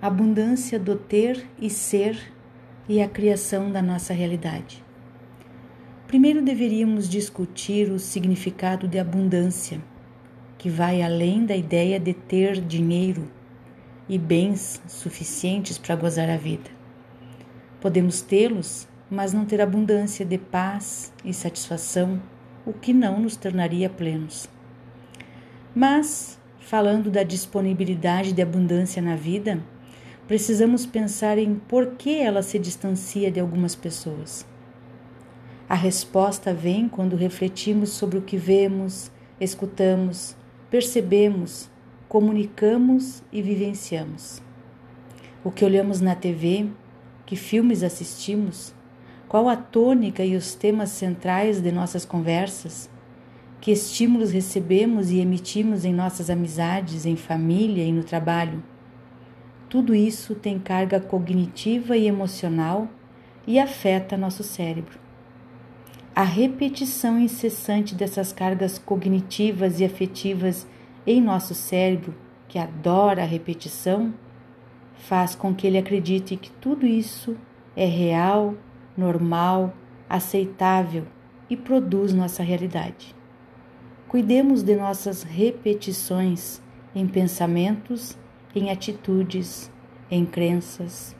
abundância do ter e ser e a criação da nossa realidade. Primeiro deveríamos discutir o significado de abundância, que vai além da ideia de ter dinheiro e bens suficientes para gozar a vida. Podemos tê-los, mas não ter abundância de paz e satisfação, o que não nos tornaria plenos. Mas, falando da disponibilidade de abundância na vida, precisamos pensar em por que ela se distancia de algumas pessoas. A resposta vem quando refletimos sobre o que vemos, escutamos, percebemos, comunicamos e vivenciamos. O que olhamos na TV, que filmes assistimos, qual a tônica e os temas centrais de nossas conversas, que estímulos recebemos e emitimos em nossas amizades, em família e no trabalho tudo isso tem carga cognitiva e emocional e afeta nosso cérebro. A repetição incessante dessas cargas cognitivas e afetivas em nosso cérebro, que adora a repetição, faz com que ele acredite que tudo isso é real, normal, aceitável e produz nossa realidade. Cuidemos de nossas repetições em pensamentos em atitudes, em crenças,